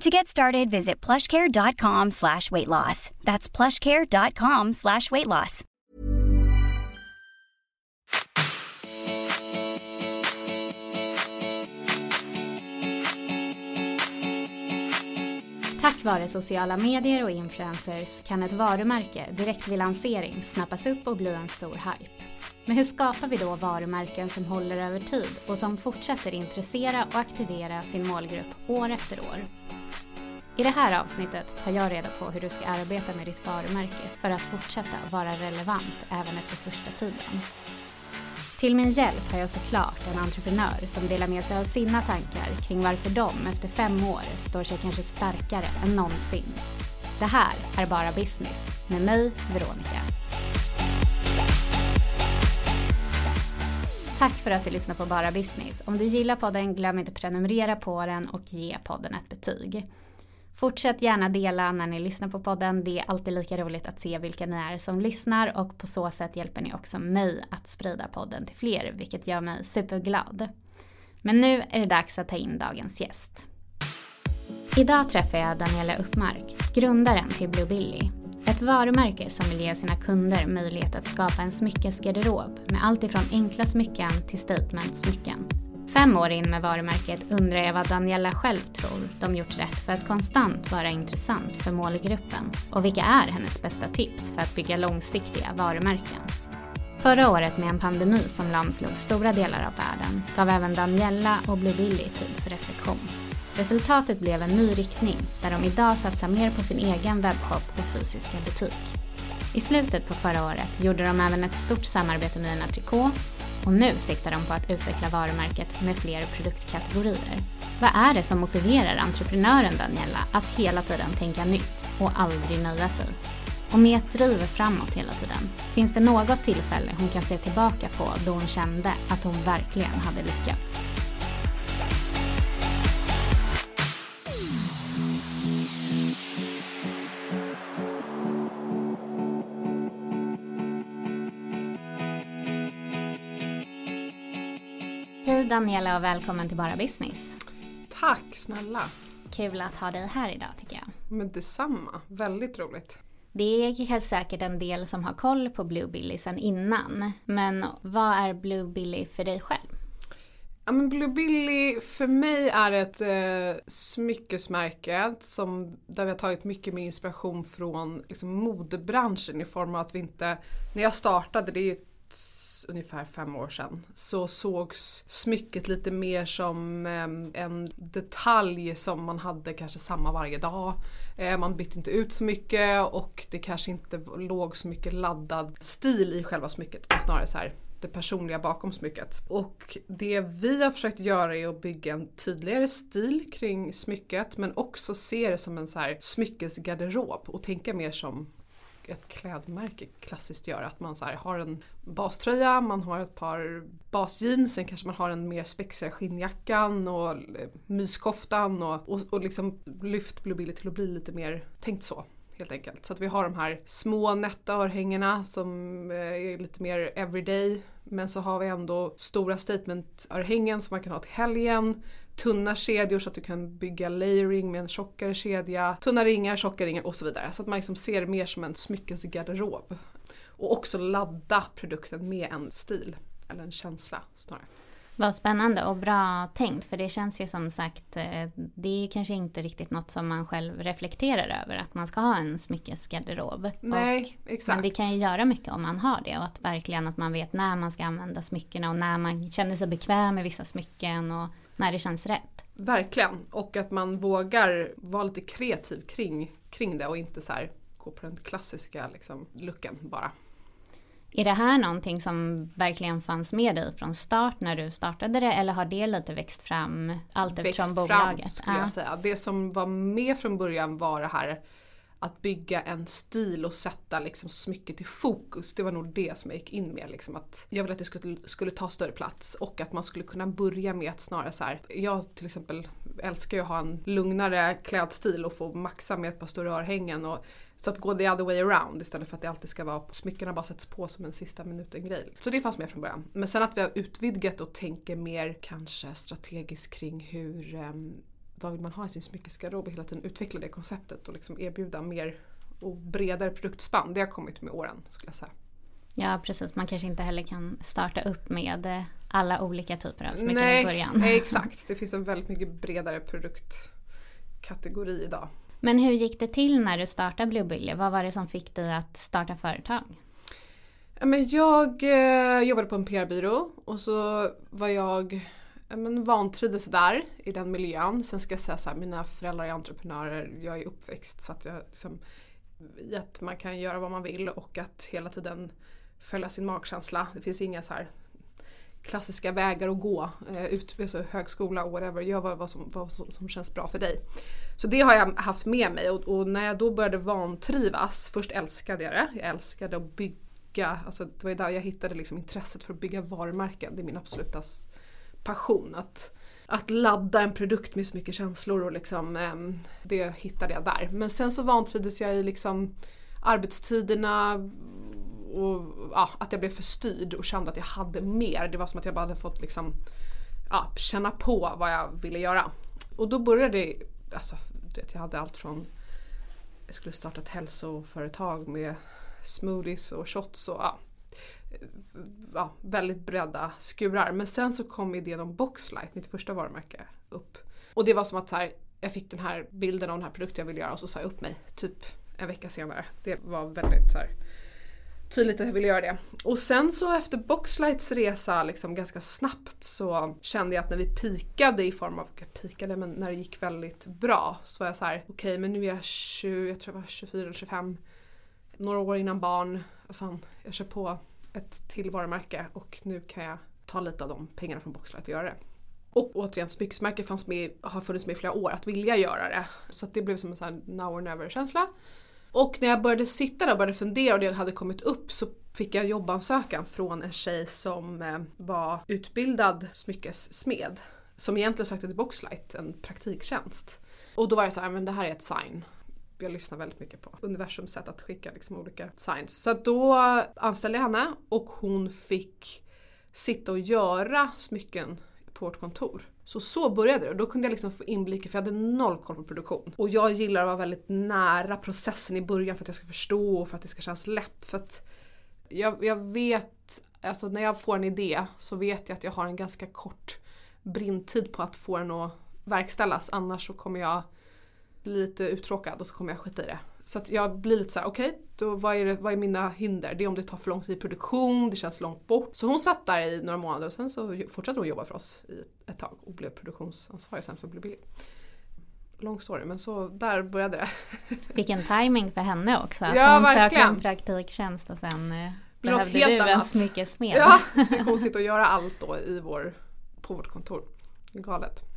To get started, visit plushcare.com slash weight loss. That's plushcare.com slash weight loss. Tack vare sociala medier och influencers kan ett varumärke direkt vid lansering snappas upp och bli en stor hype. Men hur skapar vi då varumärken som håller över tid och som fortsätter intressera och aktivera sin målgrupp år efter år? I det här avsnittet tar jag reda på hur du ska arbeta med ditt varumärke för att fortsätta vara relevant även efter första tiden. Till min hjälp har jag såklart en entreprenör som delar med sig av sina tankar kring varför de efter fem år står sig kanske starkare än någonsin. Det här är Bara Business med mig, Veronica. Tack för att du lyssnar på Bara Business. Om du gillar podden, glöm inte att prenumerera på den och ge podden ett betyg. Fortsätt gärna dela när ni lyssnar på podden. Det är alltid lika roligt att se vilka ni är som lyssnar och på så sätt hjälper ni också mig att sprida podden till fler, vilket gör mig superglad. Men nu är det dags att ta in dagens gäst. Idag träffar jag Daniela Uppmark, grundaren till Blue Billy. Ett varumärke som vill ge sina kunder möjlighet att skapa en smyckesgarderob med allt ifrån enkla smycken till statementsmycken. Fem år in med varumärket undrar jag vad Daniela själv tror de gjort rätt för att konstant vara intressant för målgruppen och vilka är hennes bästa tips för att bygga långsiktiga varumärken. Förra året med en pandemi som lamslog stora delar av världen gav även Daniela och Blue Billy tid för reflektion. Resultatet blev en ny riktning där de idag satsar mer på sin egen webbshop och fysiska butik. I slutet på förra året gjorde de även ett stort samarbete med Ina Tricot och nu siktar de på att utveckla varumärket med fler produktkategorier. Vad är det som motiverar entreprenören Daniela att hela tiden tänka nytt och aldrig nöja sig? Och med ett driv framåt hela tiden, finns det något tillfälle hon kan se tillbaka på då hon kände att hon verkligen hade lyckats? Hej Daniela och välkommen till Bara Business. Tack snälla. Kul att ha dig här idag tycker jag. Men detsamma, väldigt roligt. Det är säkert en del som har koll på Blue Billy sedan innan. Men vad är Blue Billy för dig själv? Ja, men Blue Billy för mig är ett eh, smyckesmärke som, där vi har tagit mycket mer inspiration från liksom, modebranschen i form av att vi inte, när jag startade, det är ungefär fem år sedan så sågs smycket lite mer som ehm, en detalj som man hade kanske samma varje dag. Eh, man bytte inte ut så mycket och det kanske inte låg så mycket laddad stil i själva smycket. Men snarare så här, det personliga bakom smycket. Och det vi har försökt göra är att bygga en tydligare stil kring smycket men också se det som en så här smyckesgarderob och tänka mer som ett klädmärke klassiskt gör. Att man så har en baströja, man har ett par basjeans, sen kanske man har en mer spexiga skinnjackan och eh, myskoftan och, och, och liksom lyft Blue Billy till att bli lite mer tänkt så helt enkelt. Så att vi har de här små nätta örhängena som eh, är lite mer everyday. Men så har vi ändå stora statement-örhängen som man kan ha till helgen. Tunna kedjor så att du kan bygga layering med en tjockare kedja. Tunna ringar, tjocka ringar och så vidare. Så att man liksom ser det mer som en smyckesgarderob. Och också ladda produkten med en stil. Eller en känsla snarare. Vad spännande och bra tänkt för det känns ju som sagt eh, det är kanske inte riktigt något som man själv reflekterar över att man ska ha en smyckesgarderob. Nej, och, exakt. Men det kan ju göra mycket om man har det och att verkligen att man vet när man ska använda smyckena och när man känner sig bekväm med vissa smycken och när det känns rätt. Verkligen och att man vågar vara lite kreativ kring, kring det och inte så här gå på den klassiska liksom, looken bara. Är det här någonting som verkligen fanns med dig från start när du startade det eller har det lite växt fram allt eftersom bolaget? Fram, skulle jag säga. Det som var med från början var det här att bygga en stil och sätta liksom smycket i fokus. Det var nog det som jag gick in med. Liksom att jag ville att det skulle, skulle ta större plats och att man skulle kunna börja med att snarare så här, jag till exempel älskar ju att ha en lugnare klädstil och få maxa med ett par större örhängen och så att gå the other way around istället för att det alltid ska vara, smyckena bara sätts på som en sista minuten grej. Så det fanns med från början. Men sen att vi har utvidgat och tänker mer kanske strategiskt kring hur um, vad vill man ha i sin smyckesgarderob och hela tiden utveckla det konceptet och liksom erbjuda mer och bredare produktspann. Det har kommit med åren skulle jag säga. Ja precis, man kanske inte heller kan starta upp med alla olika typer av smycken nej, i början. Nej exakt, det finns en väldigt mycket bredare produktkategori idag. Men hur gick det till när du startade Blue Billy? Vad var det som fick dig att starta företag? Jag eh, jobbade på en PR-byrå och så var jag Eh, men, vantrivdes där i den miljön. Sen ska jag säga så här, mina föräldrar är entreprenörer, jag är uppväxt så att jag liksom, i att man kan göra vad man vill och att hela tiden följa sin magkänsla. Det finns inga så här klassiska vägar att gå. Eh, ut, alltså högskola, whatever, gör vad, vad, som, vad som känns bra för dig. Så det har jag haft med mig och, och, när jag då började vantrivas, först älskade jag det. Jag älskade att bygga, alltså det var ju där jag hittade liksom intresset för att bygga varumärken. Det är min absoluta passion. Att, att ladda en produkt med så mycket känslor och liksom, eh, det hittade jag där. Men sen så vantrivdes jag i liksom arbetstiderna, och ja, att jag blev för styrd och kände att jag hade mer. Det var som att jag bara hade fått liksom, ja, känna på vad jag ville göra. Och då började det, alltså, vet, jag hade allt från jag skulle starta ett hälsoföretag med smoothies och shots och ja, ja, väldigt bredda skurar. Men sen så kom idén om Boxlight, mitt första varumärke, upp. Och det var som att så här, jag fick den här bilden av den här produkten jag ville göra och så sa jag upp mig typ en vecka senare. Det var väldigt så här, tydligt att jag ville göra det. Och sen så efter Boxlights resa liksom ganska snabbt så kände jag att när vi pikade i form av, jag pikade men när det gick väldigt bra så var jag så här: okej okay, men nu är jag 20, jag tror jag var 24 eller 25, några år innan barn, fan jag kör på ett till varumärke och nu kan jag ta lite av de pengarna från Boxlight och göra det. Och återigen, smyckesmärke fanns med, har funnits med i flera år, att vilja göra det. Så att det blev som en sån här now or never känsla. Och när jag började sitta där och började fundera och det hade kommit upp så fick jag jobbansökan från en tjej som eh, var utbildad smyckessmed. Som egentligen sökte till Boxlight, en praktiktjänst. Och då var jag så här, men det här är ett sign. Typ jag lyssnar väldigt mycket på universums sätt att skicka liksom olika signs. Så då anställde jag henne och hon fick sitta och göra smycken på vårt kontor. Så så började det och då kunde jag liksom få inblick för jag hade noll koll på produktion. Och jag gillar att vara väldigt nära processen i början för att jag ska förstå och för att det ska kännas lätt. För att jag, jag vet, alltså när jag får en idé så vet jag att jag har en ganska kort brintid på att få den att verkställas annars så kommer jag bli lite uttråkad och så kommer jag skita i det. Så att jag blir lite såhär, okej, okay, vad, är vad är mina hinder? Det är om det tar för lång tid i produktion, det känns långt bort. Så hon satt där i några månader och sen så fortsatte hon jobba för oss i ett tag och blev produktionsansvarig sen för Blue Billy. Lång story men så där började det. Vilken timing för henne också. Att ja, hon verkligen. söker en praktiktjänst och sen eh, blir något Behövde helt du en annat. smyckesmed? Ja, så vi kommer sitta och göra allt då i vår, på vårt kontor. Galet.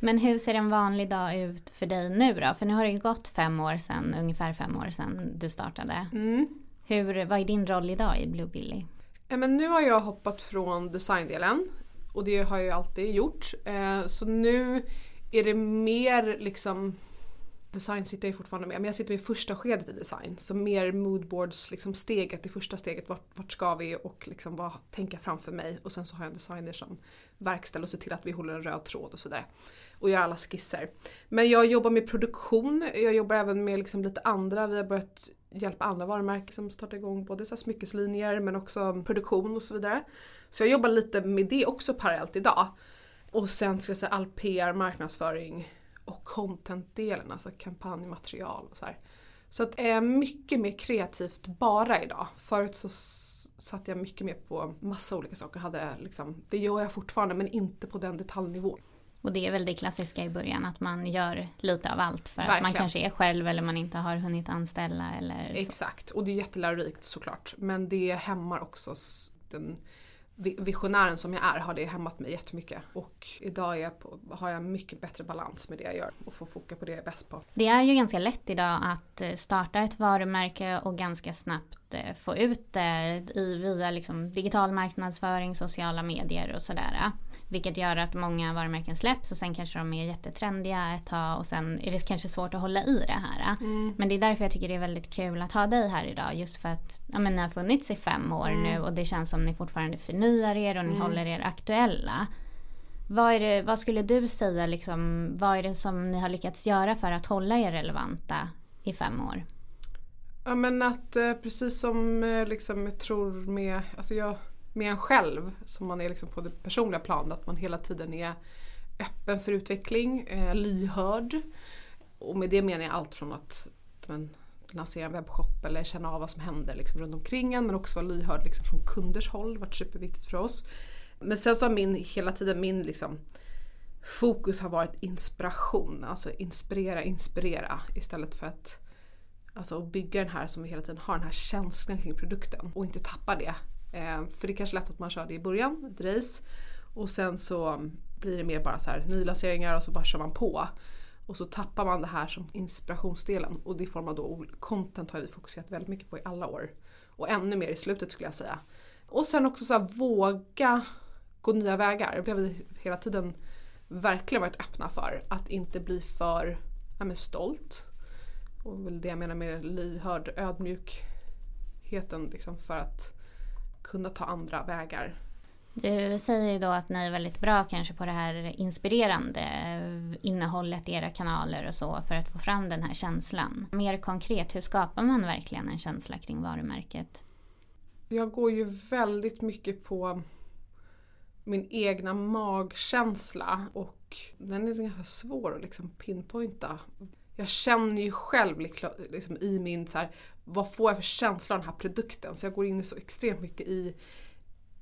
Men hur ser en vanlig dag ut för dig nu då? För nu har det ju gått fem år sedan, ungefär fem år sedan du startade. Mm. Hur, vad är din roll idag i Blue Billy? Men nu har jag hoppat från designdelen och det har jag ju alltid gjort. Eh, Så nu är det mer liksom Design sitter jag fortfarande med, men jag sitter med i första skedet i design. Så mer moodboards, liksom steget, det första steget, vart, vart ska vi och liksom vad tänker jag framför mig. Och sen så har jag en designer som verkställer och ser till att vi håller en röd tråd och sådär. Och gör alla skisser. Men jag jobbar med produktion, jag jobbar även med liksom lite andra, vi har börjat hjälpa andra varumärken som startar igång både så här smyckeslinjer men också produktion och så vidare. Så jag jobbar lite med det också parallellt idag. Och sen ska jag säga all PR, marknadsföring och content-delen, alltså kampanjmaterial och så här. Så att det är mycket mer kreativt bara idag. Förut så satt jag mycket mer på massa olika saker. Hade liksom, det gör jag fortfarande men inte på den detaljnivån. Och det är väl det klassiska i början, att man gör lite av allt för att man Verkligen. kanske är själv eller man inte har hunnit anställa eller så. Exakt, och det är jättelärorikt såklart. Men det hämmar också den visionären som jag är har det hämmat mig jättemycket. Och idag är jag på, har jag mycket bättre balans med det jag gör och får foka på det jag är bäst på. Det är ju ganska lätt idag att eh, starta ett varumärke och ganska snabbt eh, få ut det i, via liksom digital marknadsföring, sociala medier och sådär. Vilket gör att många varumärken släpps och sen kanske de är jättetrendiga ett tag och sen är det kanske svårt att hålla i det här. Men det är därför jag tycker det är väldigt kul att ha dig här idag. Just för att ja, men ni har funnits i fem år nu och det känns som ni fortfarande förnyar er och ni håller er aktuella. Vad, är det, vad skulle du säga, liksom, vad är det som ni har lyckats göra för att hålla er relevanta i fem år? Ja men att eh, precis som eh, liksom, jag tror med, alltså jag, med en själv, som man är liksom på det personliga planet, att man hela tiden är öppen för utveckling, eh, lyhörd. Och med det menar jag allt från att men, lansera en webbshop eller känna av vad som händer liksom, runt omkring en men också vara lyhörd liksom, från kunders håll, det varit superviktigt för oss. Men sen så har min, hela tiden min liksom, fokus har varit inspiration, alltså inspirera, inspirera istället för att Alltså bygga den här som vi hela tiden har, den här känslan kring produkten och inte tappa det. Eh, för det är kanske lätt att man kör det i början, ett race. Och sen så blir det mer bara så här nylanseringar och så bara kör man på. Och så tappar man det här som inspirationsdelen och det formar då content har vi fokuserat väldigt mycket på i alla år. Och ännu mer i slutet skulle jag säga. Och sen också så här, våga gå nya vägar. Det har vi hela tiden verkligen varit öppna för. Att inte bli för ja, men stolt. Och väl det jag menar med lyhörd ödmjukheten liksom för att kunna ta andra vägar. Du säger ju då att ni är väldigt bra kanske på det här inspirerande innehållet i era kanaler och så för att få fram den här känslan. Mer konkret, hur skapar man verkligen en känsla kring varumärket? Jag går ju väldigt mycket på min egna magkänsla och den är ganska svår att liksom pinpointa. Jag känner ju själv liksom i min så här, vad får jag för känsla av den här produkten? Så jag går in så extremt mycket i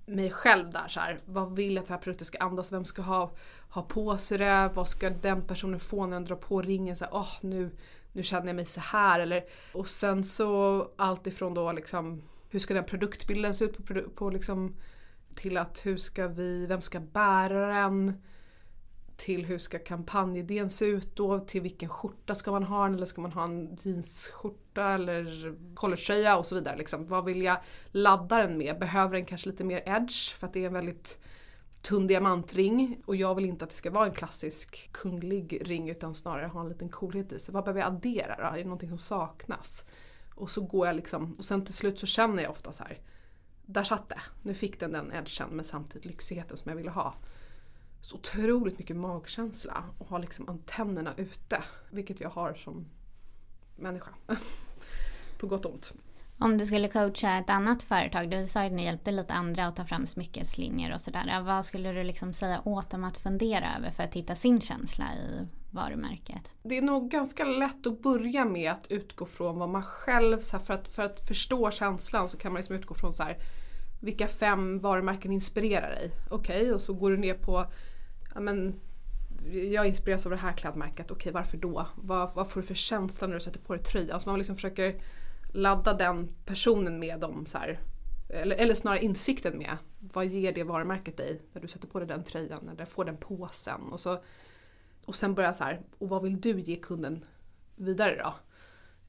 mig själv där så här, vad vill jag att den här produkten ska andas? Vem ska ha, ha på sig det? Vad ska den personen få när den drar på ringen? Så här, åh, nu, nu känner jag mig så här eller och sen så allt ifrån då liksom hur ska den produktbilden se ut på, på liksom till att hur ska vi, vem ska bära den? Till hur ska kampanjidén se ut då? Till vilken skjorta ska man ha den? Eller ska man ha en jeansskjorta eller collegetröja och så vidare. Liksom. Vad vill jag ladda den med? Behöver den kanske lite mer edge? För att det är en väldigt tunn diamantring och jag vill inte att det ska vara en klassisk kunglig ring utan snarare ha en liten coolhet i sig. Vad behöver jag addera då? Är det någonting som saknas? Och så går jag liksom, och sen till slut så känner jag ofta så här. Där satt det. Nu fick den den edgen men samtidigt lyxigheten som jag ville ha. Så otroligt mycket magkänsla och ha liksom antennerna ute. Vilket jag har som människa. På gott och ont. Om du skulle coacha ett annat företag, du sa att ni hjälpte lite andra att ta fram smyckeslinjer och sådär. Vad skulle du liksom säga åt dem att fundera över för att hitta sin känsla i varumärket? Det är nog ganska lätt att börja med att utgå från vad man själv, så för, att, för att förstå känslan så kan man liksom utgå från så här, vilka fem varumärken inspirerar dig? Okej, och så går du ner på, ja men jag inspireras av det här klädmärket, okej varför då? Vad, vad får du för känsla när du sätter på dig tröjan? Så man liksom försöker ladda den personen med dem. så här, eller, eller snarare insikten med vad ger det varumärket dig när du sätter på dig den tröjan eller får den påsen. Och, så, och sen börja så här, och vad vill du ge kunden vidare då?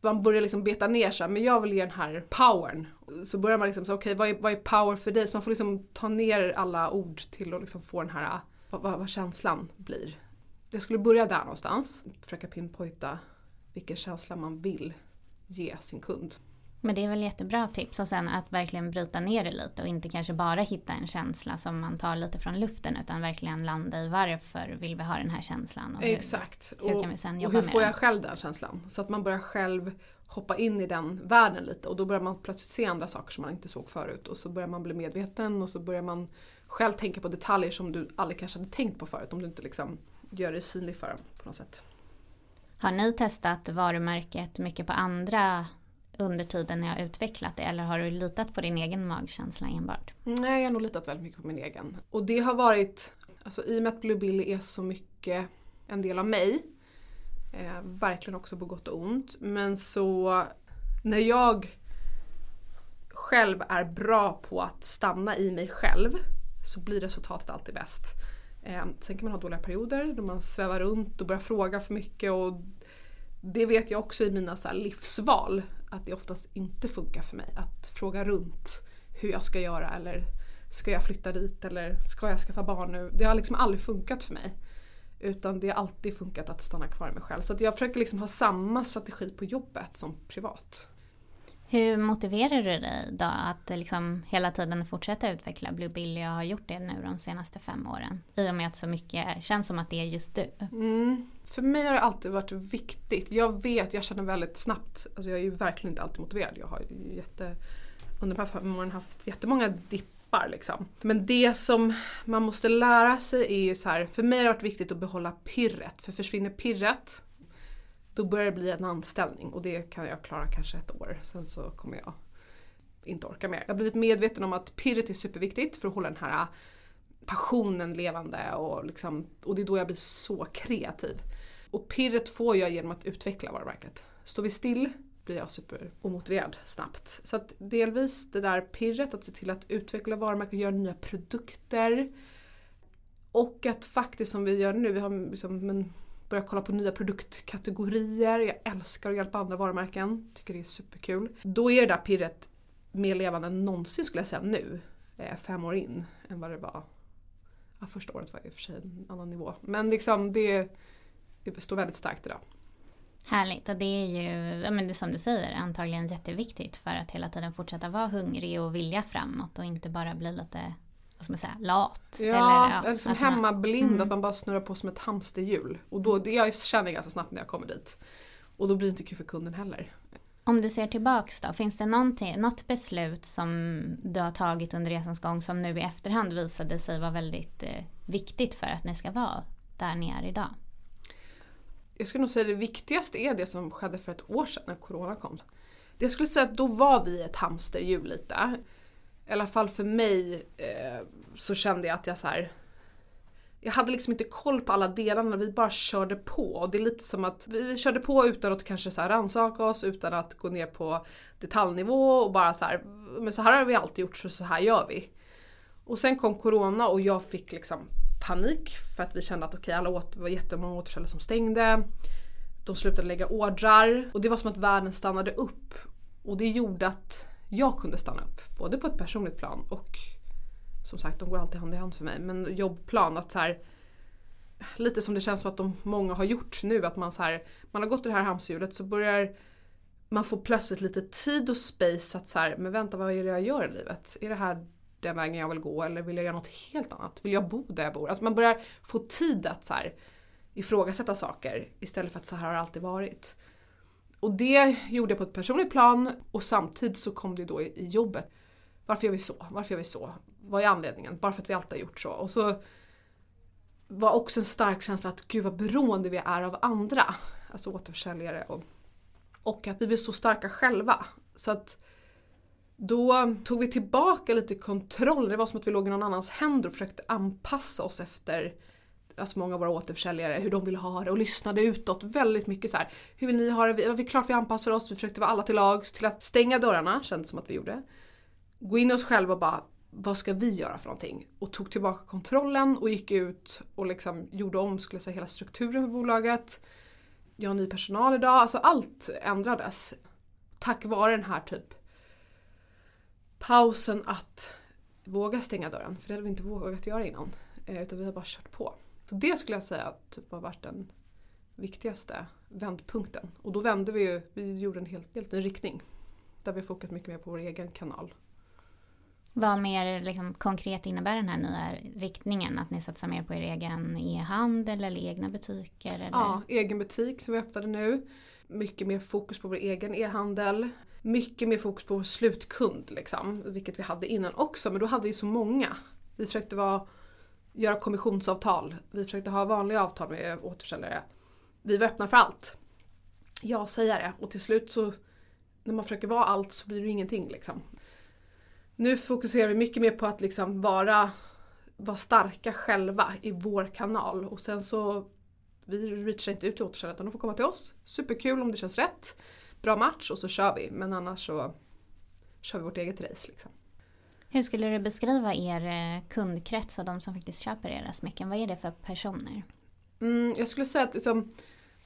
Man börjar liksom beta ner sig, men jag vill ge den här powern. Så börjar man liksom säga, okej okay, vad, vad, är power för dig? Så man får liksom ta ner alla ord till att liksom få den här, vad, vad, vad känslan blir. Jag skulle börja där någonstans, försöka pinpointa vilken känsla man vill ge sin kund. Men det är väl jättebra tips och sen att verkligen bryta ner det lite och inte kanske bara hitta en känsla som man tar lite från luften utan verkligen landa i varför vill vi ha den här känslan. Och Exakt. Hur, hur kan vi sen jobba och hur får den? jag själv den känslan? Så att man börjar själv hoppa in i den världen lite och då börjar man plötsligt se andra saker som man inte såg förut och så börjar man bli medveten och så börjar man själv tänka på detaljer som du aldrig kanske hade tänkt på förut om du inte liksom gör det synlig för dem på något sätt. Har ni testat varumärket mycket på andra under tiden ni har utvecklat det eller har du litat på din egen magkänsla enbart? Nej, jag har nog litat väldigt mycket på min egen. Och det har varit, alltså i och med att Blue Billy är så mycket en del av mig, eh, verkligen också på gott och ont, men så när jag själv är bra på att stanna i mig själv så blir resultatet alltid bäst. Eh, sen kan man ha dåliga perioder då man svävar runt och börjar fråga för mycket och det vet jag också i mina så livsval att det oftast inte funkar för mig att fråga runt hur jag ska göra eller ska jag flytta dit eller ska jag skaffa barn nu? Det har liksom aldrig funkat för mig. Utan det har alltid funkat att stanna kvar i mig själv. Så jag försöker liksom ha samma strategi på jobbet som privat. Hur motiverar du dig då att liksom hela tiden fortsätta utveckla Blue Billy och har gjort det nu de senaste fem åren? I och med att så mycket känns som att det är just du. Mm. För mig har det alltid varit viktigt. Jag vet, jag känner väldigt snabbt, alltså jag är ju verkligen inte alltid motiverad. Jag har ju jätte, under de här fem åren haft jättemånga dippar liksom. Men det som man måste lära sig är ju så här, för mig har det varit viktigt att behålla pirret. För försvinner pirret då börjar det bli en anställning och det kan jag klara kanske ett år. Sen så kommer jag inte orka mer. Jag har blivit medveten om att pirret är superviktigt för att hålla den här äh, passionen levande och, liksom, och det är då jag blir så kreativ. Och pirret får jag genom att utveckla varumärket. Står vi still blir jag superomotiverad snabbt. Så att delvis det där pirret, att se till att utveckla varumärket, göra nya produkter. Och att faktiskt som vi gör nu, vi har liksom, en börja kolla på nya produktkategorier. Jag älskar att hjälpa andra varumärken. Tycker det är superkul. Då är det där pirret mer levande än någonsin skulle jag säga nu. Eh, fem år in än vad det var. Ja, första året var i och för sig en annan nivå. Men liksom det, det står väldigt starkt idag. Härligt och det är ju, ja men det som du säger, antagligen jätteviktigt för att hela tiden fortsätta vara hungrig och vilja framåt och inte bara bli lite vad ska man säga, lat. Ja, eller, ja liksom hemmablind, mm. att man bara snurrar på som ett hamsterhjul. Och då, det jag känner ganska snabbt när jag kommer dit. Och då blir det inte kul för kunden heller. Om du ser tillbaks då, finns det något beslut som du har tagit under resans gång som nu i efterhand visade sig vara väldigt eh, viktigt för att ni ska vara där ni är idag? Jag skulle nog säga det viktigaste är det som skedde för ett år sedan när Corona kom. Jag skulle säga att då var vi ett hamsterhjul lite i alla fall för mig eh, så kände jag att jag så här, jag hade liksom inte koll på alla delarna, vi bara körde på. Och det är lite som att vi, körde på utan att kanske så här rannsaka oss, utan att gå ner på detaljnivå och bara så här, men så här har vi alltid gjort så så här gör vi. Och sen kom Corona och jag fick liksom panik för att vi kände att okej, okay, alla åt, det var jättemånga återförsäljare som stängde. De slutade lägga ordrar och det var som att världen stannade upp. Och det gjorde att jag kunde stanna upp. Både på ett personligt plan och som sagt, de går alltid hand i hand för mig. Men jobbplan, att så här, lite som det känns som att de många har gjort nu, att man så här, man har gått i det här hamsterhjulet så börjar man få plötsligt lite tid och space att så här, men vänta vad är det jag gör i livet? Är det här den vägen jag vill gå eller vill jag göra något helt annat? Vill jag bo där jag bor? Alltså man börjar få tid att så här, ifrågasätta saker istället för att så här har det alltid varit. Och det gjorde jag på ett personligt plan och samtidigt så kom det då i, jobbet. Varför gör vi så? Varför gör vi så? Vad är anledningen? Bara för att vi alltid har gjort så. Och så var också en stark känsla att gud vad beroende vi är av andra. Alltså återförsäljare och, och att vi är så starka själva. Så att då tog vi tillbaka lite kontroll. Det var som att vi låg i någon annans händer och försökte anpassa oss efter alltså många av våra återförsäljare, hur de vill ha det och lyssnade utåt väldigt mycket så här. Hur vill ni ha det? Vi, vi klart vi anpassar oss, vi försökte vara alla till lags till att stänga dörrarna, kändes som att vi gjorde. gå in i oss själva och bara vad ska vi göra för någonting? Och tog tillbaka kontrollen och gick ut och liksom gjorde om skulle jag säga, hela strukturen för bolaget. Jag har ny personal idag, alltså allt ändrades. Tack vare den här typ pausen att våga stänga dörren, för det hade vi inte vågat göra innan. Eh, utan vi har bara kört på. Så det skulle jag säga typ har varit den viktigaste vändpunkten. Och då vände vi ju, vi gjorde en helt, helt ny riktning. Där vi fokat mycket mer på vår egen kanal. Vad mer liksom, konkret innebär den här nya riktningen? Att ni satsar mer på er egen e-handel eller egna butiker? Eller? Ja, egen butik som vi öppnade nu. Mycket mer fokus på vår egen e-handel. Mycket mer fokus på vår slutkund, liksom, vilket vi hade innan också, men då hade vi så många. Vi försökte vara, göra kommissionsavtal, vi försökte ha vanliga avtal med återförsäljare. Vi var öppna för allt. Ja-sägare. Och till slut så, när man försöker vara allt så blir det ingenting. Liksom. Nu fokuserar vi mycket mer på att liksom vara, vara starka själva i vår kanal och sen så vi reachar inte ut till återförsäljare utan de får komma till oss. Superkul om det känns rätt. Bra match och så kör vi men annars så kör vi vårt eget race. Liksom. Hur skulle du beskriva er eh, kundkrets och de som faktiskt köper era smycken? Vad är det för personer? Mm, jag skulle säga att liksom,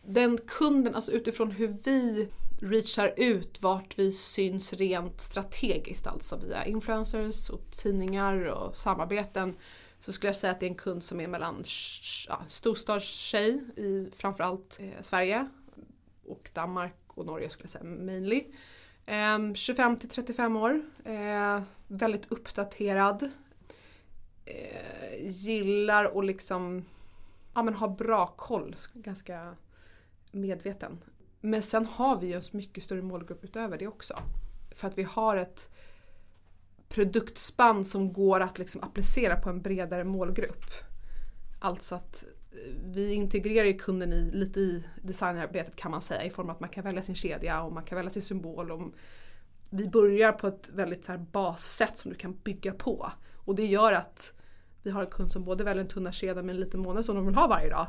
den kunden, alltså utifrån hur vi reachar ut vart vi syns rent strategiskt, alltså via influencers och tidningar och samarbeten, så skulle jag säga att det är en kund som är mellan ja, storstadstjej i framförallt eh, Sverige och Danmark och Norge skulle jag säga mainly. Eh, 25 till 35 år, eh, väldigt uppdaterad, eh, gillar att liksom ja, men ha bra koll, ganska medveten. Men sen har vi ju en mycket större målgrupp utöver det också. För att vi har ett produktspann som går att liksom applicera på en bredare målgrupp. Alltså att vi integrerar ju kunden i, lite i designarbetet kan man säga i form av att man kan välja sin kedja och man kan välja sin symbol. Och vi börjar på ett väldigt så här bassätt som du kan bygga på. Och det gör att vi har en kund som både väljer en tunna kedja med en liten måne som de vill ha varje dag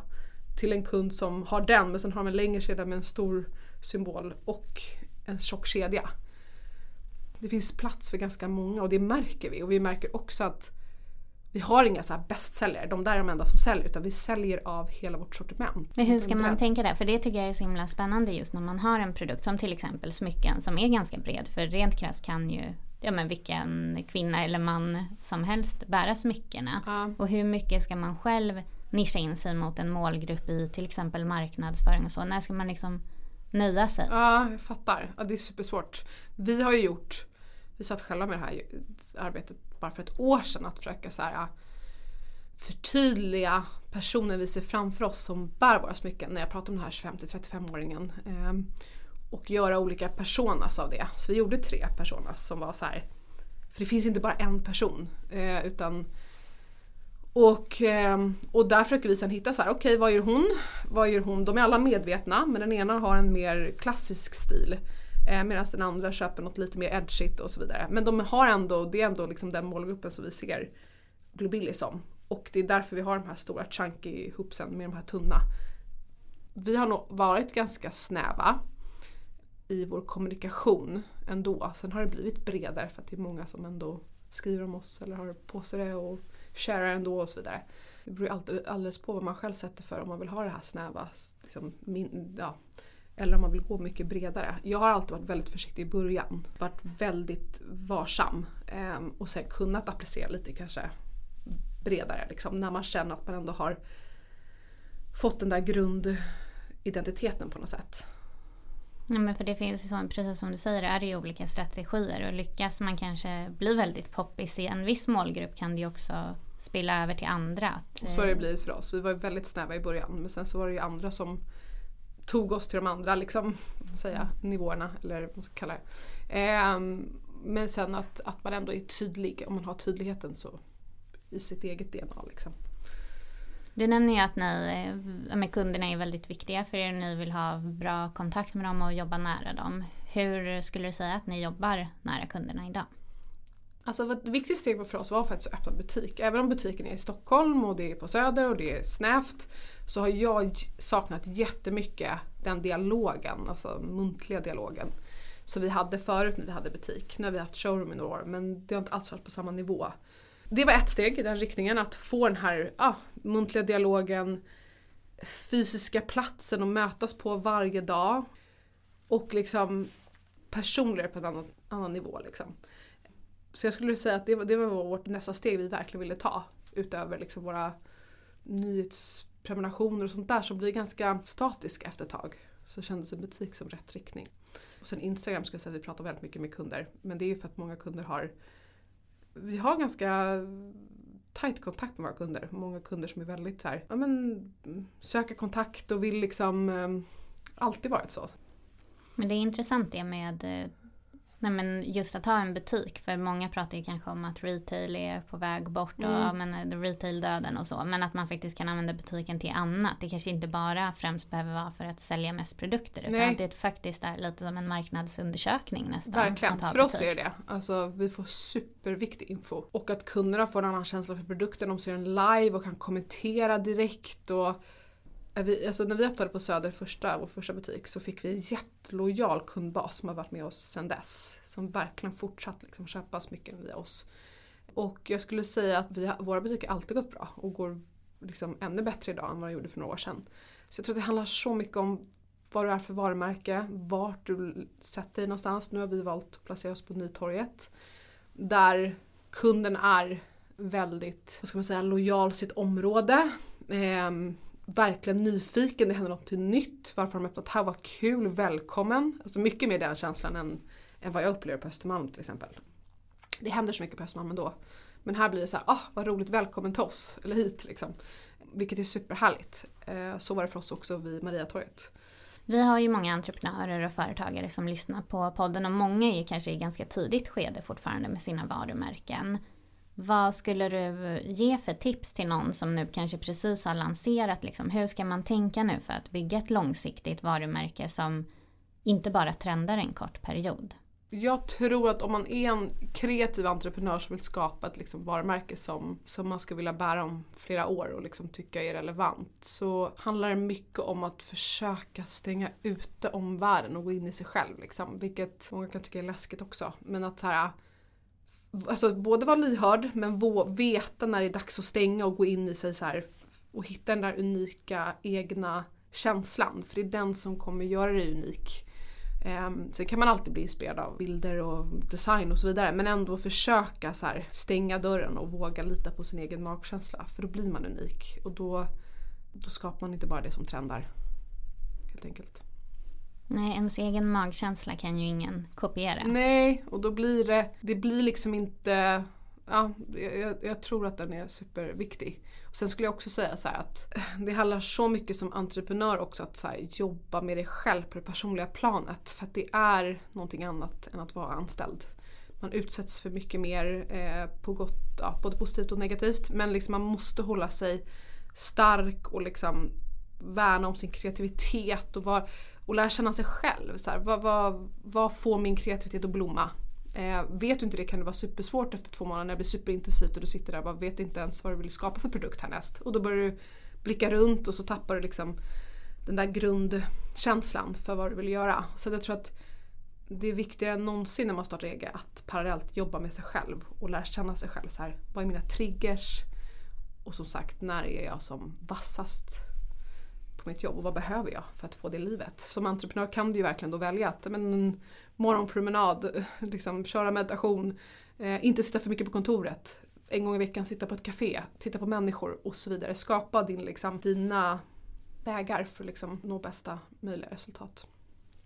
till en kund som har den men sen har de en längre kedja med en stor symbol och en tjock kedja. Det finns plats för ganska många och det märker vi och vi märker också att vi har inga så här bästsäljare, de där är de enda som säljer utan vi säljer av hela vårt sortiment. Men hur ska man tänka där? För det tycker jag är så himla spännande just när man har en produkt som till exempel smycken som är ganska bred. För rent krasst kan ju ja, men vilken kvinna eller man som helst bära smyckena. Ja. Och hur mycket ska man själv nischa in sig mot en målgrupp i till exempel marknadsföring och så. När ska man liksom nöja sig? Ja, jag fattar. Ja, det är supersvårt. Vi har ju gjort, vi satt själva med det här arbetet bara för ett år sedan att försöka så här, äh, förtydliga personen vi ser framför oss som bär våra smycken när jag pratar om den här 25-35-åringen. Ehm, och göra olika personas av det. Så vi gjorde tre personas som var så här, för det finns inte bara en person eh, utan och, ehm, och där försöker vi sen hitta så här, okej okay, vad gör hon? Vad gör hon? De är alla medvetna men den ena har en mer klassisk stil. Eh, Medan den andra köper något lite mer edgigt och så vidare. Men de har ändå, det är ändå liksom den målgruppen som vi ser Blue Billy som. Och det är därför vi har de här stora chunky hoopsen med de här tunna. Vi har nog varit ganska snäva i vår kommunikation ändå. Sen har det blivit bredare för att det är många som ändå skriver om oss eller har på sig det och sharear ändå och så vidare. Det beror ju alldeles på vad man själv sätter för om man vill ha det här snäva. Liksom, min, ja, eller om man vill gå mycket bredare. Jag har alltid varit väldigt försiktig i början. Varit väldigt varsam. Eh, och sen kunnat applicera lite kanske bredare. Liksom, när man känner att man ändå har fått den där grundidentiteten på något sätt. Ja, men för det finns ju precis som du säger, är det ju olika strategier och lyckas man kanske bli väldigt poppis i en viss målgrupp kan det ju också spilla över till andra. Och så har det blivit för oss. Vi var ju väldigt snäva i början men sen så var det ju andra som tog oss till de andra liksom, säga, nivåerna eller vad man ska kalla det. Eh, men sen att, att man ändå är tydlig, om man har tydligheten så i sitt eget DNA. Liksom. Du nämner ju att ni, eh, med kunderna är väldigt viktiga för er. Ni vill ha bra kontakt med dem och jobba nära dem. Hur skulle du säga att ni jobbar nära kunderna idag? Alltså ett viktigt steg för oss var faktiskt att öppna butik. Även om butiken är i Stockholm och det är på Söder och det är snävt så har jag saknat jättemycket den dialogen, alltså muntliga dialogen. som vi hade förut när vi hade butik. Nu har vi haft showroom i några år men det har inte alls varit på samma nivå. Det var ett steg i den riktningen att få den här ah, muntliga dialogen, fysiska platsen att mötas på varje dag och liksom personligare på en annan, annan nivå. Liksom. Så jag skulle säga att det var, det var vårt nästa steg vi verkligen ville ta utöver liksom våra nyhetsprenumerationer och sånt där som blir ganska statiska efter ett tag. Så kändes en butik som rätt riktning. Och sen Instagram ska jag säga att vi pratar väldigt mycket med kunder. Men det är ju för att många kunder har Vi har ganska tight kontakt med våra kunder. Många kunder som är väldigt så här, ja men söker kontakt och vill liksom eh, alltid varit så. Men det är intressant det med eh, Nej men just att ha en butik, för många pratar ju kanske om att retail är på väg bort och mm. men, eh, retail-döden och så. Men att man faktiskt kan använda butiken till annat. Det kanske inte bara främst behöver vara för att sälja mest produkter. Utan Nej. att det faktiskt är lite som en marknadsundersökning nästan. Verkligen, för oss är det det. Alltså vi får superviktig info. Och att kunderna får en annan känsla för produkten. De ser den live och kan kommentera direkt. och vi, alltså när vi öppnade på Söder första, vår första butik så fick vi en jättelojal kundbas som har varit med oss sedan dess. Som verkligen fortsatt liksom köpa smycken via oss. Och jag skulle säga att vi, våra butiker alltid gått bra och går liksom ännu bättre idag än vad de gjorde för några år sedan. Så jag tror att det handlar så mycket om vad du är för varumärke, vart du sätter dig någonstans. Nu har vi valt att placera oss på Nytorget. Där kunden är väldigt, vad ska man säga, lojal sitt område. Eh, verkligen nyfiken, det händer något nytt, varför har de öppnat här, vad kul, välkommen. Alltså mycket mer den känslan än, än vad jag upplever på Östermalm till exempel. Det händer så mycket på Östermalm ändå. Men här blir det så här, ah vad roligt, välkommen till oss, eller hit liksom. Vilket är superhärligt. Eh, så var det för oss också vid Mariatorget. Vi har ju många entreprenörer och företagare som lyssnar på podden och många är ju kanske i ganska tidigt skede fortfarande med sina varumärken. Vad skulle du ge för tips till någon som nu kanske precis har lanserat? Liksom, hur ska man tänka nu för att bygga ett långsiktigt varumärke som inte bara trendar en kort period? Jag tror att om man är en kreativ entreprenör som vill skapa ett liksom varumärke som, som man ska vilja bära om flera år och liksom tycka är relevant så handlar det mycket om att försöka stänga ute omvärlden och gå in i sig själv. Liksom, vilket många kan tycka är läskigt också. Men att så här, alltså både vara lyhörd men veta när det är dags att stänga och gå in i sig så här, och hitta den där unika egna känslan. För det är den som kommer göra dig unik. Um, sen kan man alltid bli inspirerad av bilder och design och så vidare men ändå försöka så här, stänga dörren och våga lita på sin egen magkänsla för då blir man unik och då, då skapar man inte bara det som trendar. Helt enkelt. Nej, ens egen magkänsla kan ju ingen kopiera. Nej, och då blir det, det blir liksom inte Ja, jag, jag, tror att den är superviktig. Och sen skulle jag också säga så att det handlar så mycket som entreprenör också att så här, jobba med dig själv på det personliga planet. För att det är någonting annat än att vara anställd. Man utsätts för mycket mer eh, på gott, ja, både positivt och negativt. Men liksom man måste hålla sig stark och liksom värna om sin kreativitet och var, och lära känna sig själv. Så här, vad, vad, vad får min kreativitet att blomma? Eh, vet du inte det kan det vara supersvårt efter två månader när det blir superintensivt och du sitter där och bara vet inte ens vad du vill skapa för produkt härnäst. Och då börjar du blicka runt och så tappar du liksom den där grundkänslan för vad du vill göra. Så jag tror att det är viktigare än någonsin när man startar eget att parallellt jobba med sig själv och lära känna sig själv. Så här, vad är mina triggers? Och som sagt, när är jag som vassast? På mitt jobb och vad behöver jag för att få det livet? Som entreprenör kan du ju verkligen då välja att men, en morgonpromenad, liksom, köra meditation, eh, inte sitta för mycket på kontoret, en gång i veckan sitta på ett café, titta på människor och så vidare. Skapa din, liksom, dina vägar för att liksom, nå bästa möjliga resultat.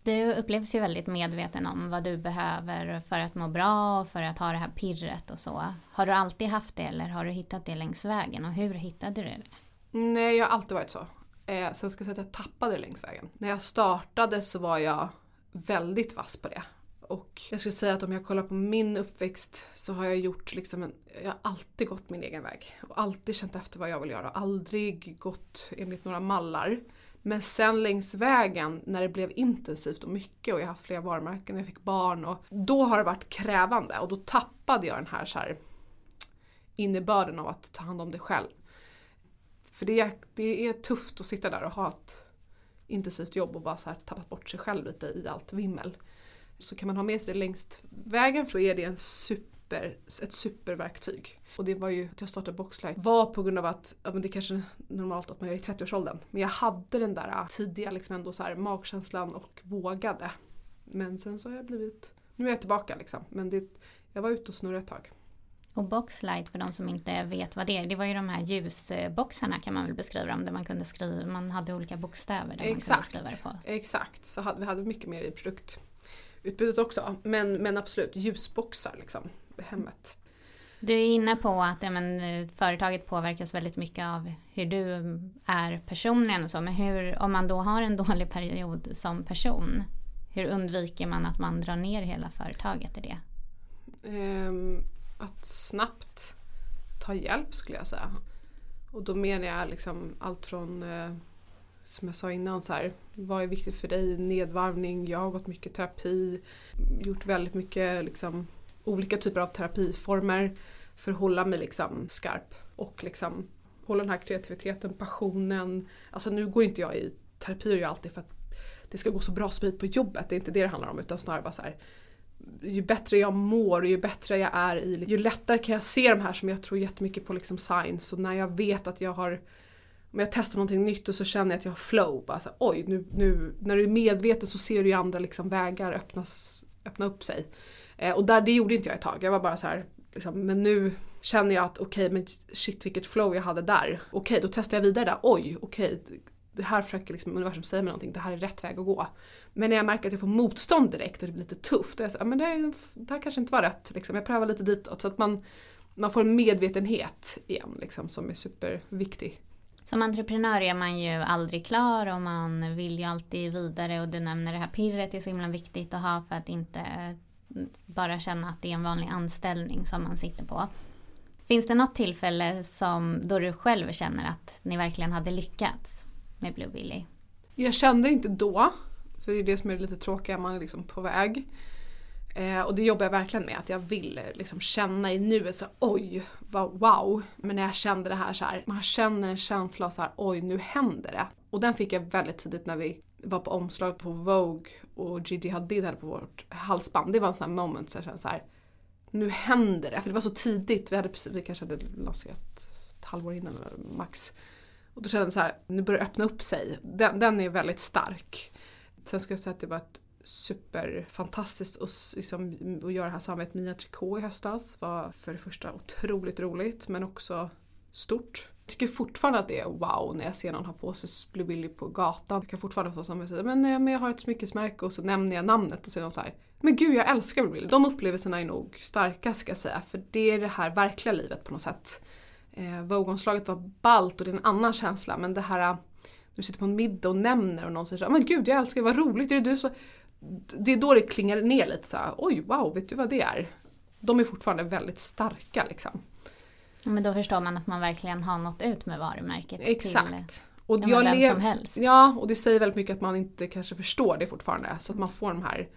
Du upplevs ju väldigt medveten om vad du behöver för att må bra och för att ha det här pirret och så. Har du alltid haft det eller har du hittat det längs vägen och hur hittade du det? Nej, jag har alltid varit så. Eh, sen ska jag säga att jag tappade det längs vägen. När jag startade så var jag väldigt vass på det. Och jag skulle säga att om jag kollar på min uppväxt så har jag gjort liksom en, jag har alltid gått min egen väg. Och alltid känt efter vad jag vill göra. och Aldrig gått enligt några mallar. Men sen längs vägen när det blev intensivt och mycket och jag har haft flera varumärken och jag fick barn och då har det varit krävande och då tappade jag den här, så här innebörden av att ta hand om dig själv. För det är, det är tufft att sitta där och ha ett intensivt jobb och bara så här tappat bort sig själv lite i allt vimmel. så kan man ha med sig det längst vägen för då är det en super, ett superverktyg. Och det var ju att jag startade Boxlight var på grund av att, ja men det är kanske normalt att man gör i 30-årsåldern, men jag hade den där äh, tidiga liksom ändå så här magkänslan och vågade. Men sen så har jag blivit, nu är jag tillbaka liksom, men det, jag var ute och snurrade ett tag. Och Boxlight för de som inte vet vad det är, det var ju de här ljusboxarna kan man väl beskriva dem, där man kunde skriva, man hade olika bokstäver där Exakt. man kunde skriva det på. Exakt, så hade, vi hade mycket mer i produktutbudet också. Men, men absolut, ljusboxar liksom, hemmet. Du är inne på att ja, men, eh, företaget påverkas väldigt mycket av hur du är personligen och så, men hur, om man då har en dålig period som person, hur undviker man att man drar ner hela företaget i det? Ehm, att snabbt ta hjälp skulle jag säga. Och då menar jag liksom allt från, eh, som jag sa innan, så här, vad är viktigt för dig? Nedvarvning, jag har gått mycket terapi, gjort väldigt mycket liksom, olika typer av terapiformer för att hålla mig liksom skarp och liksom hålla den här kreativiteten, passionen. Alltså nu går inte jag i terapi och gör alltid för att det ska gå så bra som möjligt på jobbet, det är inte det det handlar om utan snarare bara så här ju bättre jag mår och ju bättre jag är i, ju lättare kan jag se de här som jag tror jättemycket på liksom signs och när jag vet att jag har om jag testar någonting nytt och så känner jag att jag har flow, bara så oj nu, nu när du är medveten så ser du ju andra liksom vägar öppnas, öppna upp sig. Eh, och där, det gjorde inte jag ett tag, jag var bara så här, liksom, men nu känner jag att okej okay, men shit vilket flow jag hade där. Okej okay, då testar jag vidare där, oj okej okay, det här försöker liksom universum säga mig någonting, det här är rätt väg att gå. Men när jag märker att jag får motstånd direkt och det blir lite tufft, då är jag så, men det, det här kanske inte var rätt. Liksom. Jag prövar lite ditåt så att man, man får en medvetenhet igen liksom, som är superviktig. Som entreprenör är man ju aldrig klar och man vill ju alltid vidare och du nämner det här pirret är så himla viktigt att ha för att inte bara känna att det är en vanlig anställning som man sitter på. Finns det något tillfälle som, då du själv känner att ni verkligen hade lyckats med Blue Billy? Jag kände inte då, för det är det som är lite tråkiga, man är liksom på väg. Eh, och det jobbar jag verkligen med, att jag vill eh, liksom känna i nuet så oj, vad, wow. Men när jag kände det här så här, man känner en känsla av så här, oj nu händer det. Och den fick jag väldigt tidigt när vi var på omslag på Vogue och Gigi Hadid hade på vårt halsband. Det var en sån här moment så jag kände så här, nu händer det. För det var så tidigt, vi, hade precis, vi kanske hade lanserat ett halvår innan eller max. Och då kände jag så här, nu börjar det öppna upp sig. Den, den är väldigt stark. Sen ska jag säga att det var ett superfantastiskt att, liksom, att göra det här samarbetet med Mia Tricot i höstas. var för det första otroligt roligt men också stort. Jag tycker fortfarande att det är wow när jag ser någon ha på sig Blue Billy på gatan. Jag kan fortfarande få som jag säger, men, eh, men jag har ett smyckesmärke och så nämner jag namnet och så är de så här, men gud jag älskar Blue Billy. De upplevelserna är nog starka ska jag säga för det är det här verkliga livet på något sätt. Eh, Vogue-omslaget var ballt och det är en annan känsla men det här du sitter på en middag och nämner och någon säger så men gud jag älskar det, vad roligt, är det du så? Det är då det klingar ner lite så här, oj wow, vet du vad det är? De är fortfarande väldigt starka liksom. Men då förstår man att man verkligen har nått ut med varumärket Exakt. till och ja, vem som helst. Ja, och det säger väldigt mycket att man inte kanske förstår det fortfarande. Så att man får de här,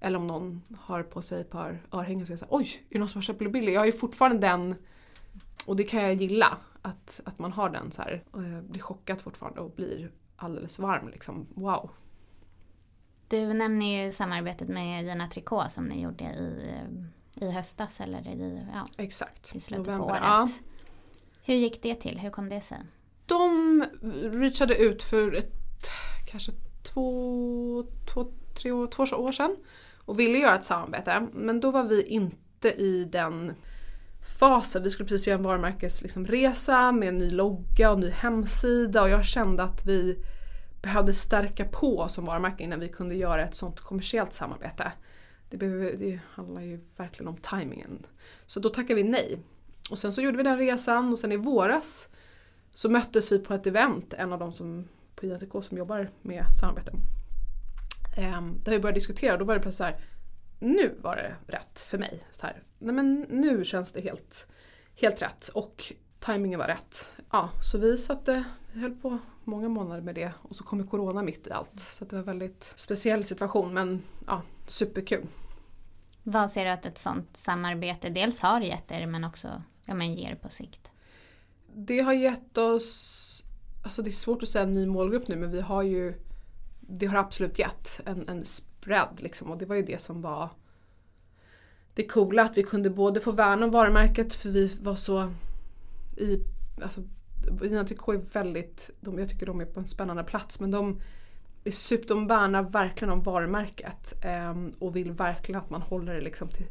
eller om någon har på sig ett par örhängen och säger så här, oj, är det någon som har köpt Billy? Jag har ju fortfarande den, och det kan jag gilla, att, att man har den så här, och jag blir chockad fortfarande och blir alldeles varm liksom. Wow. Du nämner ju samarbetet med Gina Tricot som ni gjorde i, i höstas eller i, ja, Exakt. i slutet November. på året. Ja. Hur gick det till? Hur kom det sig? De reachade ut för ett, kanske två, två, tre år, två år sedan och ville göra ett samarbete. Men då var vi inte i den fasen. Vi skulle precis göra en varumärkesresa liksom, resa med en ny logga och ny hemsida och jag kände att vi behövde stärka på som varumärke innan vi kunde göra ett sånt kommersiellt samarbete. Det, behöver, det handlar ju verkligen om tajmingen. Så då tackade vi nej. Och sen så gjorde vi den resan och sen i våras så möttes vi på ett event, en av de som på JTK som jobbar med samarbete. Um, där vi började diskutera och då var det plötsligt så här, nu var det rätt för mig. Så här, nej men nu känns det helt, helt rätt och tajmingen var rätt. Ja, så vi satte, vi höll på många månader med det och så kom ju corona mitt i allt. Så det var en väldigt speciell situation men ja, superkul. Vad ser du att ett sånt samarbete dels har gett er men också ja, men ger på sikt? Det har gett oss, alltså det är svårt att säga en ny målgrupp nu men vi har ju, det har absolut gett en, en spread liksom och det var ju det som var det coola att vi kunde både få värna om varumärket för vi var så i, alltså Gina Tricot är väldigt, de, jag tycker de är på en spännande plats men de är super, de värnar verkligen om varumärket eh, och vill verkligen att man håller det liksom till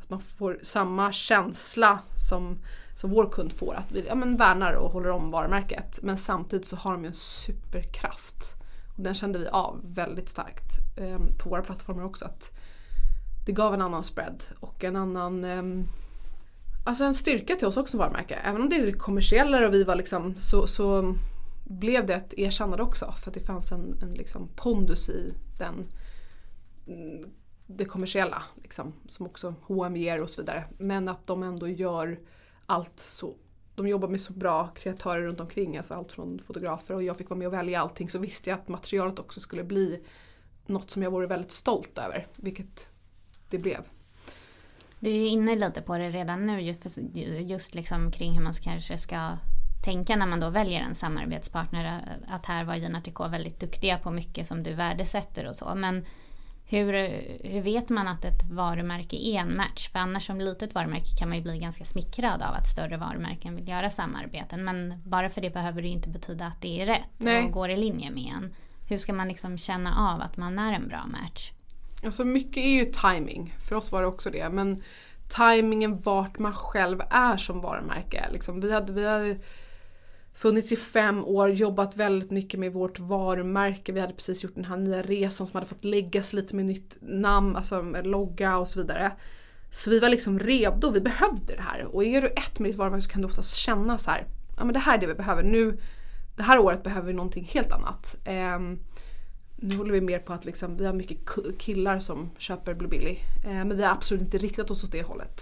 att man får samma känsla som, som vår kund får. Att vi ja, men värnar och håller om varumärket. Men samtidigt så har de ju en superkraft. Och den kände vi av väldigt starkt eh, på våra plattformar också. Att det gav en annan spread och en annan eh, Alltså en styrka till oss också som varumärke. Även om det är kommersiellare och vi var liksom så, så blev det ett erkännande också för att det fanns en, en liksom pondus i den mm, det kommersiella liksom, som också H&M ger och så vidare. Men att de ändå gör allt så de jobbar med så bra kreatörer runt omkring, alltså allt från fotografer och jag fick vara med och välja allting så visste jag att materialet också skulle bli något som jag vore väldigt stolt över, vilket det blev. Du är ju inne lite på det redan nu just, liksom kring hur man kanske ska tänka när man då väljer en samarbetspartner. Att här var Gina Tricot väldigt duktiga på mycket som du värdesätter och så. Men hur, hur vet man att ett varumärke är en match? För annars som litet varumärke kan man ju bli ganska smickrad av att större varumärken vill göra samarbeten. Men bara för det behöver det ju inte betyda att det är rätt Nej. och går i linje med en. Hur ska man liksom känna av att man är en bra match? Alltså mycket är ju timing. För oss var det också det. Men timingen vart man själv är som varumärke. Liksom, vi hade, vi hade funnits i fem år, jobbat väldigt mycket med vårt varumärke. Vi hade precis gjort den här nya resan som hade fått läggas lite med nytt namn, alltså med logga och så vidare. Så vi var liksom redo, vi behövde det här. Och är du ett med ditt varumärke så kan du oftast känna så här, ja men det här är det vi behöver. Nu, det här året behöver vi någonting helt annat. Um, nu håller vi mer på att liksom, vi har mycket killar som köper Blue Billy. Eh, men vi har absolut inte riktat oss åt det hållet.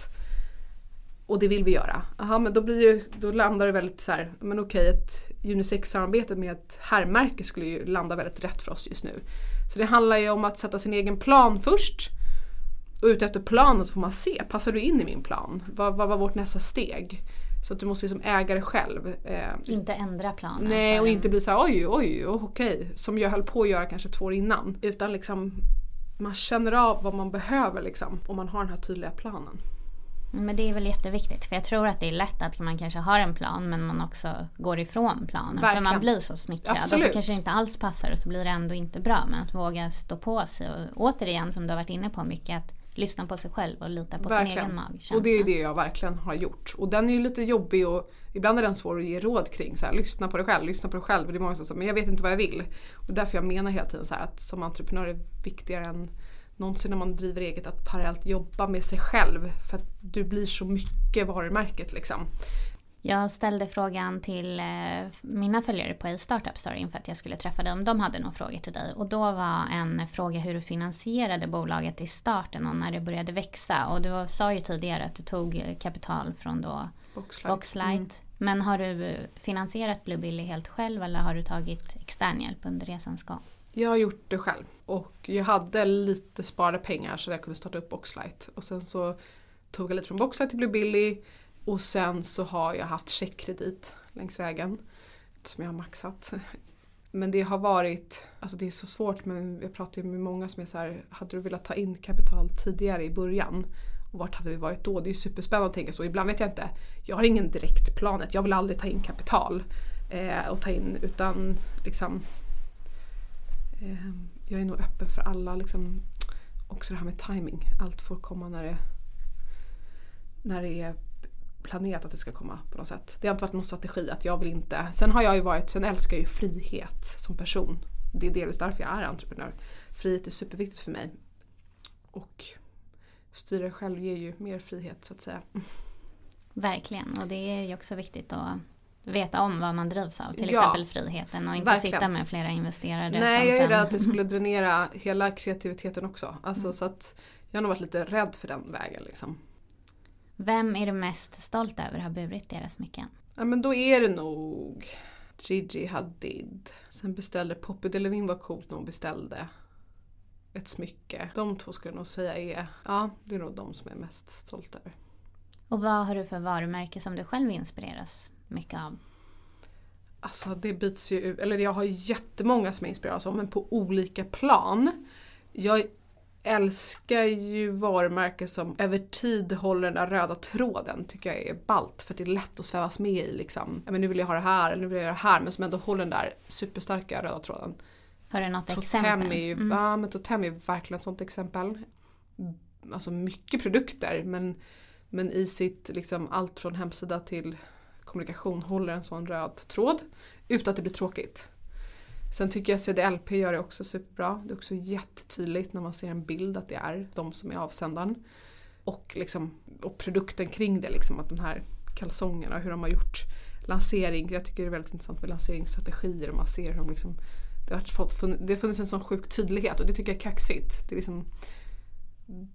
Och det vill vi göra. Aha, men då, blir ju, då landar det väldigt så här, men okej ett unisex-samarbete med ett herrmärke skulle ju landa väldigt rätt för oss just nu. Så det handlar ju om att sätta sin egen plan först. Och utefter planen så får man se, passar du in i min plan? Vad, vad var vårt nästa steg? Så att du måste liksom äga det själv. Eh, inte ändra planen. Nej och inte bli så här, oj oj okej. Som jag höll på att göra kanske två år innan. Utan liksom man känner av vad man behöver liksom. Om man har den här tydliga planen. Men det är väl jätteviktigt för jag tror att det är lätt att man kanske har en plan men man också går ifrån planen. Verkligen. För man blir så smickrad Absolut. och så kanske det inte alls passar och så blir det ändå inte bra. Men att våga stå på sig och återigen som du har varit inne på mycket att lyssna på sig själv och lita på verkligen. sin egen magkänsla. Och det är det jag verkligen har gjort. Och den är ju lite jobbig och ibland är den svår att ge råd kring. Så här, lyssna på dig själv, lyssna på dig själv. Och det är många som säger men jag vet inte vad jag vill. Och därför jag menar hela tiden så här, att som entreprenör är viktigare än någonsin när man driver eget att parallellt jobba med sig själv. För att du blir så mycket varumärket liksom. Jag ställde frågan till eh, mina följare på Startup Story inför att jag skulle träffa om de hade några frågor till dig. Och då var en fråga hur du finansierade bolaget i starten och när det började växa. Och du sa ju tidigare att du tog kapital från då Boxlight. Boxlight. Mm. Men har du finansierat Bluebilly helt själv eller har du tagit extern hjälp under resans gång? Jag har gjort det själv och jag hade lite sparade pengar så jag kunde starta upp Boxlight. Och sen så tog jag lite från Boxlight till Bluebilly och sen så har jag haft checkkredit längs vägen som jag har maxat. Men det har varit, alltså det är så svårt men jag pratar ju med många som är så här, hade du velat ta in kapital tidigare i början? Och vart hade vi varit då? Det är ju superspännande att tänka så. Ibland vet jag inte, jag har ingen direkt planet, jag vill aldrig ta in kapital eh, och ta in utan liksom Ehm, jag är nog öppen för alla liksom, också det här med timing. Allt får komma när det, när det är planerat att det ska komma på något sätt. Det har inte varit någon strategi att jag vill inte. Sen har jag ju varit, sen älskar jag ju frihet som person. Det är delvis därför jag är entreprenör. Frihet är superviktigt för mig. Och styra själv ger ju mer frihet så att säga. Verkligen och det är ju också viktigt att veta om vad man drivs av. Till ja, exempel friheten och inte verkligen. sitta med flera investerare. Nej jag är rädd att det skulle dränera hela kreativiteten också. Alltså, mm. så att jag har nog varit lite rädd för den vägen. Liksom. Vem är du mest stolt över har burit deras smycken? Ja men då är det nog Gigi Hadid. Sen beställde Poppy Delevingne var coolt när hon beställde ett smycke. De två skulle jag nog säga är, ja det är nog de som jag är mest stolt över. Och vad har du för varumärke som du själv inspireras mycket av? Alltså det byts ju ut, eller jag har jättemånga som jag inspireras av men på olika plan. Jag älskar ju varumärken som över tid håller den där röda tråden. Tycker jag är ballt för det är lätt att svävas med i liksom. Men nu vill jag ha det här, eller nu vill jag göra det här. Men som ändå håller den där superstarka röda tråden. Har du något Totem exempel? är ju, Mm. ja, men Totem är verkligen ett sånt exempel. Alltså mycket produkter men, men i sitt liksom allt från hemsida till kommunikation håller en sån röd tråd utan att det blir tråkigt. Sen tycker jag CDLP gör det också superbra. Det är också jättetydligt när man ser en bild att det är de som är avsändaren. Och, liksom, och produkten kring det, liksom, att de här kalsongerna, hur de har gjort lansering. Jag tycker det är väldigt intressant med lanseringsstrategier och man ser hur de liksom det har, fått, det har funnits en sån sjuk tydlighet och det tycker jag är kaxigt. Det, liksom,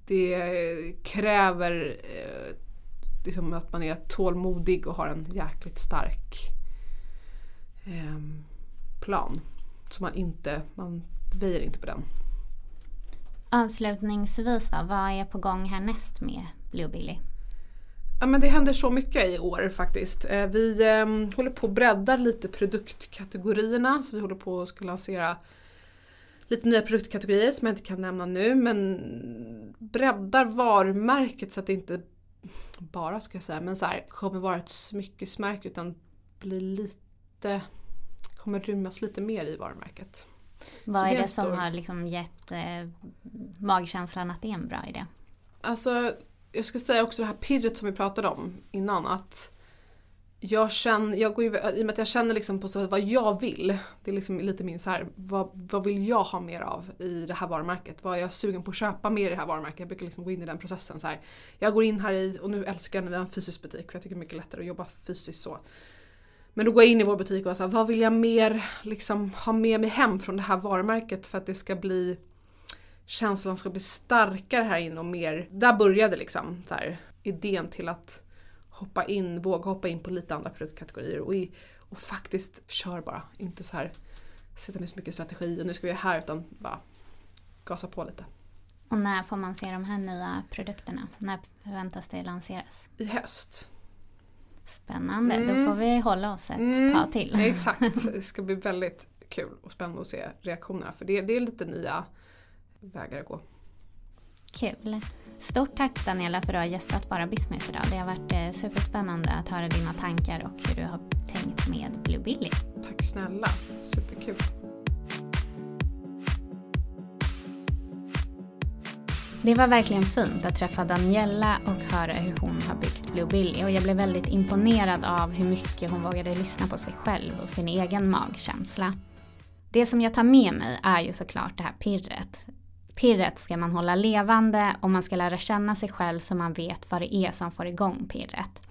det kräver eh, liksom att man är tålmodig och har en jäkligt stark ehm, plan. Så man inte, man väjer inte på den. Avslutningsvis då, vad är på gång härnäst med Blue Billy? Ja men det händer så mycket i år faktiskt. Eh, Vi eh, håller på att bredda lite produktkategorierna så vi håller på att ska lansera lite nya produktkategorier som jag inte kan nämna nu men breddar varumärket så att det inte bara ska jag säga men så här, kommer vara ett smyckesmärke utan blir lite kommer rymmas lite mer i varumärket. Vad det är är det en som stor- har liksom gett eh, magkänslan att det är en bra idé? Alltså, jag ska säga också det här pirret som vi pratade om innan att jag känner, jag går ju, i och med att jag känner liksom på så vad jag vill, det är liksom lite min så här, vad, vad vill jag ha mer av i det här varumärket? Vad är jag sugen på att köpa mer i det här varumärket? Jag brukar liksom gå in i den processen så här. Jag går in här i, och nu älskar jag när vi har en fysisk butik för jag tycker det är mycket lättare att jobba fysiskt så. Men då går jag in i vår butik och så här, vad vill jag mer liksom ha med mig hem från det här varumärket för att det ska bli känslan ska bli starkare här inne och mer, där började liksom så här, idén till att hoppa in, våga hoppa in på lite andra produktkategorier och, i, och faktiskt kör bara, inte så här sätta med så mycket strategi och nu ska vi göra här utan bara gasa på lite. Och när får man se de här nya produkterna? När förväntas det lanseras? I höst. Spännande, Mm. då får vi hålla oss ett Mm, tag till. Exakt, det ska bli väldigt kul och spännande att se reaktionerna för det, det är lite nya vägar att gå. Kul. Stort tack Daniela för att du har gästat Bara Business idag. Det har varit eh, superspännande att höra dina tankar och hur du har tänkt med Blue Billy. Tack snälla, superkul. Det var verkligen fint att träffa Daniela och höra hur hon har byggt Blue Billy och jag blev väldigt imponerad av hur mycket hon vågade lyssna på sig själv och sin egen magkänsla. Det som jag tar med mig är ju såklart det här pirret. Pirret ska man hålla levande och man ska lära känna sig själv så man vet vad det är som får igång pirret.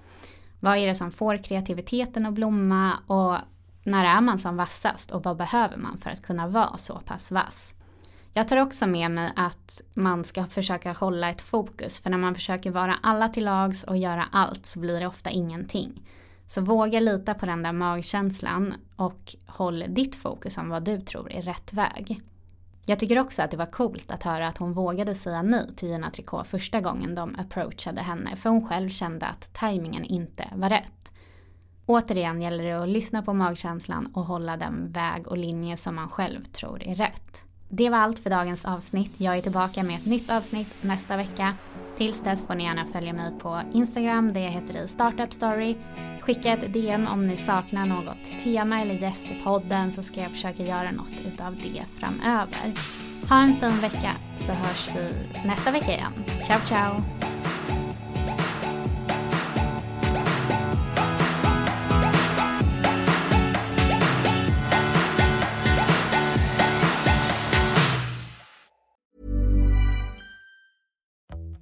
Vad är det som får kreativiteten att blomma och när är man som vassast och vad behöver man för att kunna vara så pass vass? Jag tar också med mig att man ska försöka hålla ett fokus för när man försöker vara alla till lags och göra allt så blir det ofta ingenting. Så våga lita på den där magkänslan och håll ditt fokus om vad du tror är rätt väg. Jag tycker också att det var coolt att höra att hon vågade säga nej till Gina Tricot första gången de approachade henne för hon själv kände att tajmingen inte var rätt. Återigen gäller det att lyssna på magkänslan och hålla den väg och linje som man själv tror är rätt. Det var allt för dagens avsnitt. Jag är tillbaka med ett nytt avsnitt nästa vecka. Tills dess får ni gärna följa mig på Instagram, där jag heter i Startup Story. Skicka ett DM om ni saknar något tema eller gäst i podden så ska jag försöka göra något utav det framöver. Ha en fin vecka så hörs vi nästa vecka igen. Ciao ciao!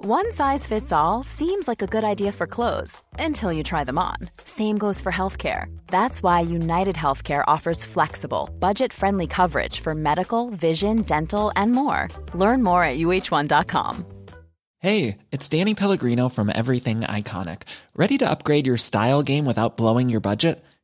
One size fits all seems like a good idea for clothes until you try them on. Same goes for healthcare. That's why United Healthcare offers flexible, budget friendly coverage for medical, vision, dental, and more. Learn more at uh1.com. Hey, it's Danny Pellegrino from Everything Iconic. Ready to upgrade your style game without blowing your budget?